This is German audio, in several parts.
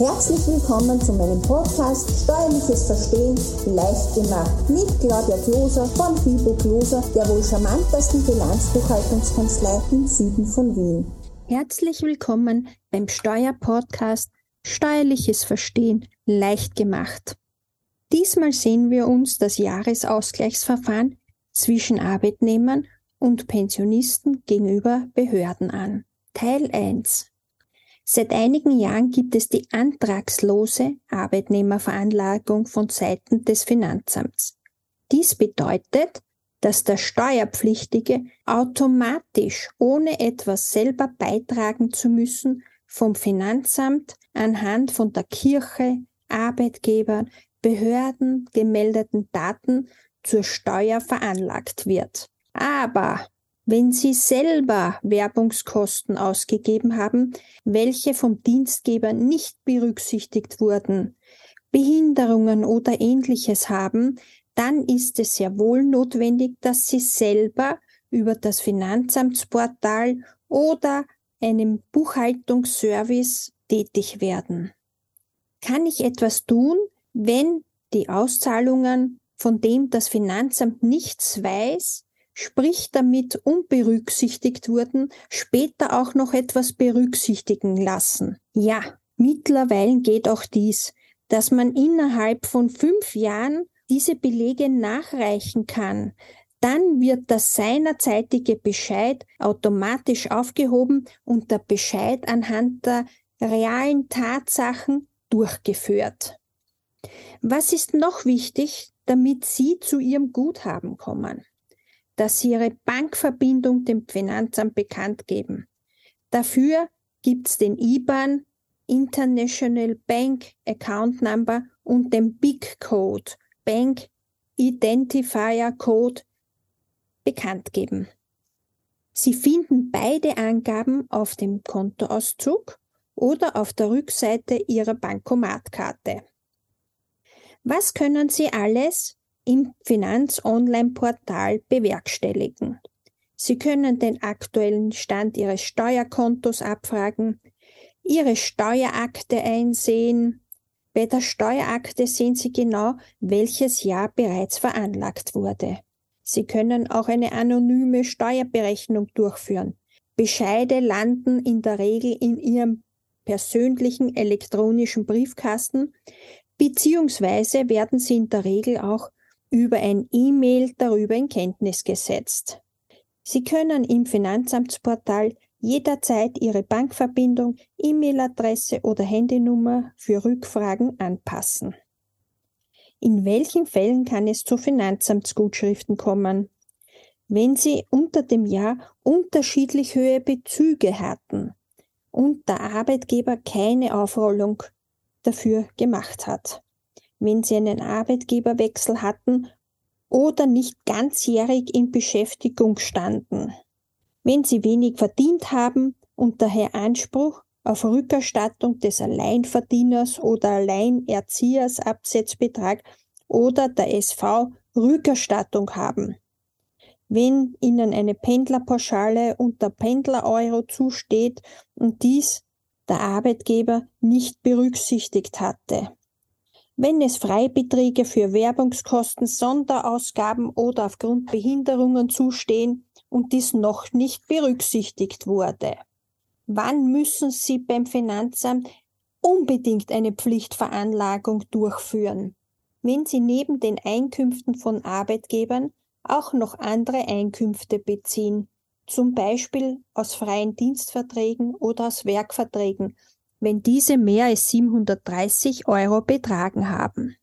Herzlich willkommen zu meinem Podcast Steuerliches Verstehen leicht gemacht mit Claudia Kloser von Fibo Kloser, der wohl charmantesten Bilanzbuchhaltungskanzlei im Süden von Wien. Herzlich willkommen beim Steuerpodcast Steuerliches Verstehen leicht gemacht. Diesmal sehen wir uns das Jahresausgleichsverfahren zwischen Arbeitnehmern und Pensionisten gegenüber Behörden an. Teil 1 Seit einigen Jahren gibt es die antragslose Arbeitnehmerveranlagung von Seiten des Finanzamts. Dies bedeutet, dass der Steuerpflichtige automatisch, ohne etwas selber beitragen zu müssen, vom Finanzamt anhand von der Kirche, Arbeitgebern, Behörden gemeldeten Daten zur Steuer veranlagt wird. Aber wenn Sie selber Werbungskosten ausgegeben haben, welche vom Dienstgeber nicht berücksichtigt wurden, Behinderungen oder ähnliches haben, dann ist es sehr wohl notwendig, dass Sie selber über das Finanzamtsportal oder einem Buchhaltungsservice tätig werden. Kann ich etwas tun, wenn die Auszahlungen, von dem das Finanzamt nichts weiß, sprich damit unberücksichtigt wurden, später auch noch etwas berücksichtigen lassen. Ja, mittlerweile geht auch dies, dass man innerhalb von fünf Jahren diese Belege nachreichen kann. Dann wird der seinerzeitige Bescheid automatisch aufgehoben und der Bescheid anhand der realen Tatsachen durchgeführt. Was ist noch wichtig, damit Sie zu Ihrem Guthaben kommen? Dass sie ihre Bankverbindung dem Finanzamt bekannt geben. Dafür gibt's den IBAN, International Bank Account Number und den BIC Code, Bank Identifier Code, bekannt geben. Sie finden beide Angaben auf dem Kontoauszug oder auf der Rückseite Ihrer Bankomatkarte. Was können Sie alles im Finanz-Online-Portal bewerkstelligen. Sie können den aktuellen Stand Ihres Steuerkontos abfragen, Ihre Steuerakte einsehen. Bei der Steuerakte sehen Sie genau, welches Jahr bereits veranlagt wurde. Sie können auch eine anonyme Steuerberechnung durchführen. Bescheide landen in der Regel in Ihrem persönlichen elektronischen Briefkasten, beziehungsweise werden sie in der Regel auch über ein E-Mail darüber in Kenntnis gesetzt. Sie können im Finanzamtsportal jederzeit Ihre Bankverbindung, E-Mail-Adresse oder Handynummer für Rückfragen anpassen. In welchen Fällen kann es zu Finanzamtsgutschriften kommen? Wenn Sie unter dem Jahr unterschiedlich hohe Bezüge hatten und der Arbeitgeber keine Aufrollung dafür gemacht hat wenn sie einen Arbeitgeberwechsel hatten oder nicht ganzjährig in Beschäftigung standen. Wenn sie wenig verdient haben und daher Anspruch auf Rückerstattung des Alleinverdieners oder Alleinerziehers Absetzbetrag oder der SV Rückerstattung haben. Wenn Ihnen eine Pendlerpauschale und der Pendlereuro zusteht und dies der Arbeitgeber nicht berücksichtigt hatte wenn es Freibeträge für Werbungskosten, Sonderausgaben oder aufgrund Behinderungen zustehen und dies noch nicht berücksichtigt wurde. Wann müssen Sie beim Finanzamt unbedingt eine Pflichtveranlagung durchführen? Wenn Sie neben den Einkünften von Arbeitgebern auch noch andere Einkünfte beziehen, zum Beispiel aus freien Dienstverträgen oder aus Werkverträgen wenn diese mehr als 730 Euro betragen haben.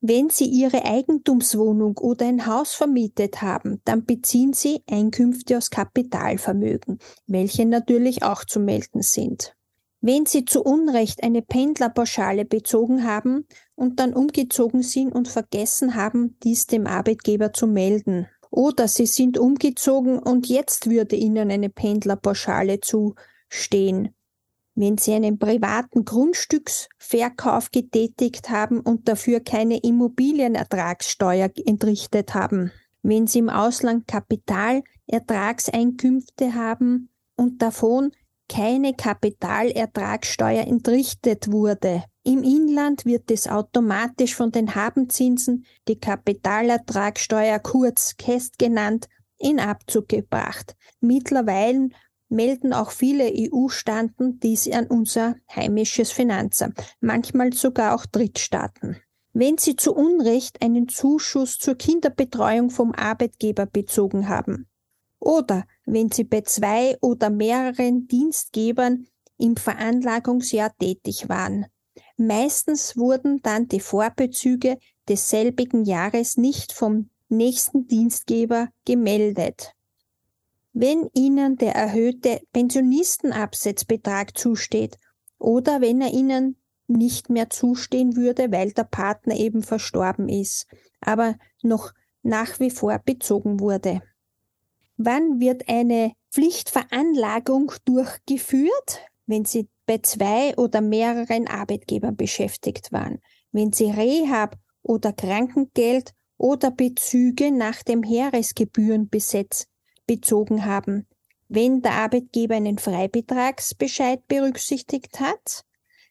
Wenn Sie Ihre Eigentumswohnung oder ein Haus vermietet haben, dann beziehen Sie Einkünfte aus Kapitalvermögen, welche natürlich auch zu melden sind. Wenn Sie zu Unrecht eine Pendlerpauschale bezogen haben und dann umgezogen sind und vergessen haben, dies dem Arbeitgeber zu melden, oder Sie sind umgezogen und jetzt würde Ihnen eine Pendlerpauschale zustehen, wenn Sie einen privaten Grundstücksverkauf getätigt haben und dafür keine Immobilienertragssteuer entrichtet haben, wenn Sie im Ausland Kapitalertragseinkünfte haben und davon keine Kapitalertragssteuer entrichtet wurde. Im Inland wird es automatisch von den Habenzinsen, die Kapitalertragssteuer kurz KEST genannt, in Abzug gebracht. Mittlerweile melden auch viele EU-Staaten dies an unser heimisches Finanzamt, manchmal sogar auch Drittstaaten. Wenn sie zu Unrecht einen Zuschuss zur Kinderbetreuung vom Arbeitgeber bezogen haben oder wenn sie bei zwei oder mehreren Dienstgebern im Veranlagungsjahr tätig waren. Meistens wurden dann die Vorbezüge desselbigen Jahres nicht vom nächsten Dienstgeber gemeldet. Wenn Ihnen der erhöhte Pensionistenabsetzbetrag zusteht oder wenn er Ihnen nicht mehr zustehen würde, weil der Partner eben verstorben ist, aber noch nach wie vor bezogen wurde. Wann wird eine Pflichtveranlagung durchgeführt? Wenn Sie bei zwei oder mehreren Arbeitgebern beschäftigt waren, wenn Sie Rehab oder Krankengeld oder Bezüge nach dem Heeresgebührenbesetz bezogen haben, wenn der Arbeitgeber einen Freibetragsbescheid berücksichtigt hat,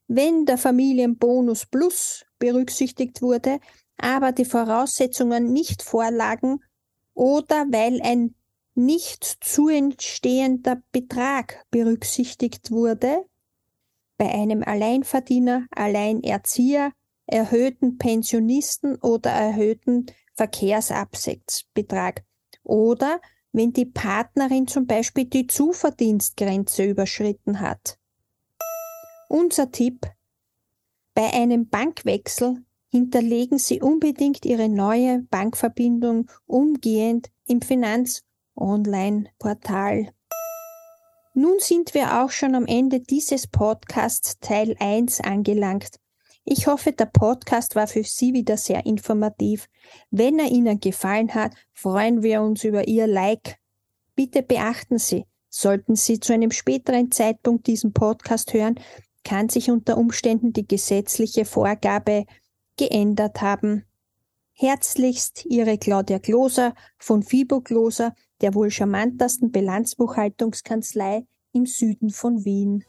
wenn der Familienbonus Plus berücksichtigt wurde, aber die Voraussetzungen nicht vorlagen oder weil ein nicht zu entstehender Betrag berücksichtigt wurde, bei einem Alleinverdiener, Alleinerzieher, erhöhten Pensionisten oder erhöhten Verkehrsabsetzbetrag oder wenn die Partnerin zum Beispiel die Zuverdienstgrenze überschritten hat. Unser Tipp bei einem Bankwechsel hinterlegen Sie unbedingt Ihre neue Bankverbindung umgehend im Finanz- Online-Portal. Nun sind wir auch schon am Ende dieses Podcasts Teil 1 angelangt. Ich hoffe, der Podcast war für Sie wieder sehr informativ. Wenn er Ihnen gefallen hat, freuen wir uns über Ihr Like. Bitte beachten Sie, sollten Sie zu einem späteren Zeitpunkt diesen Podcast hören, kann sich unter Umständen die gesetzliche Vorgabe geändert haben. Herzlichst Ihre Claudia Gloser von Fibo Gloser der wohl charmantesten Bilanzbuchhaltungskanzlei im Süden von Wien.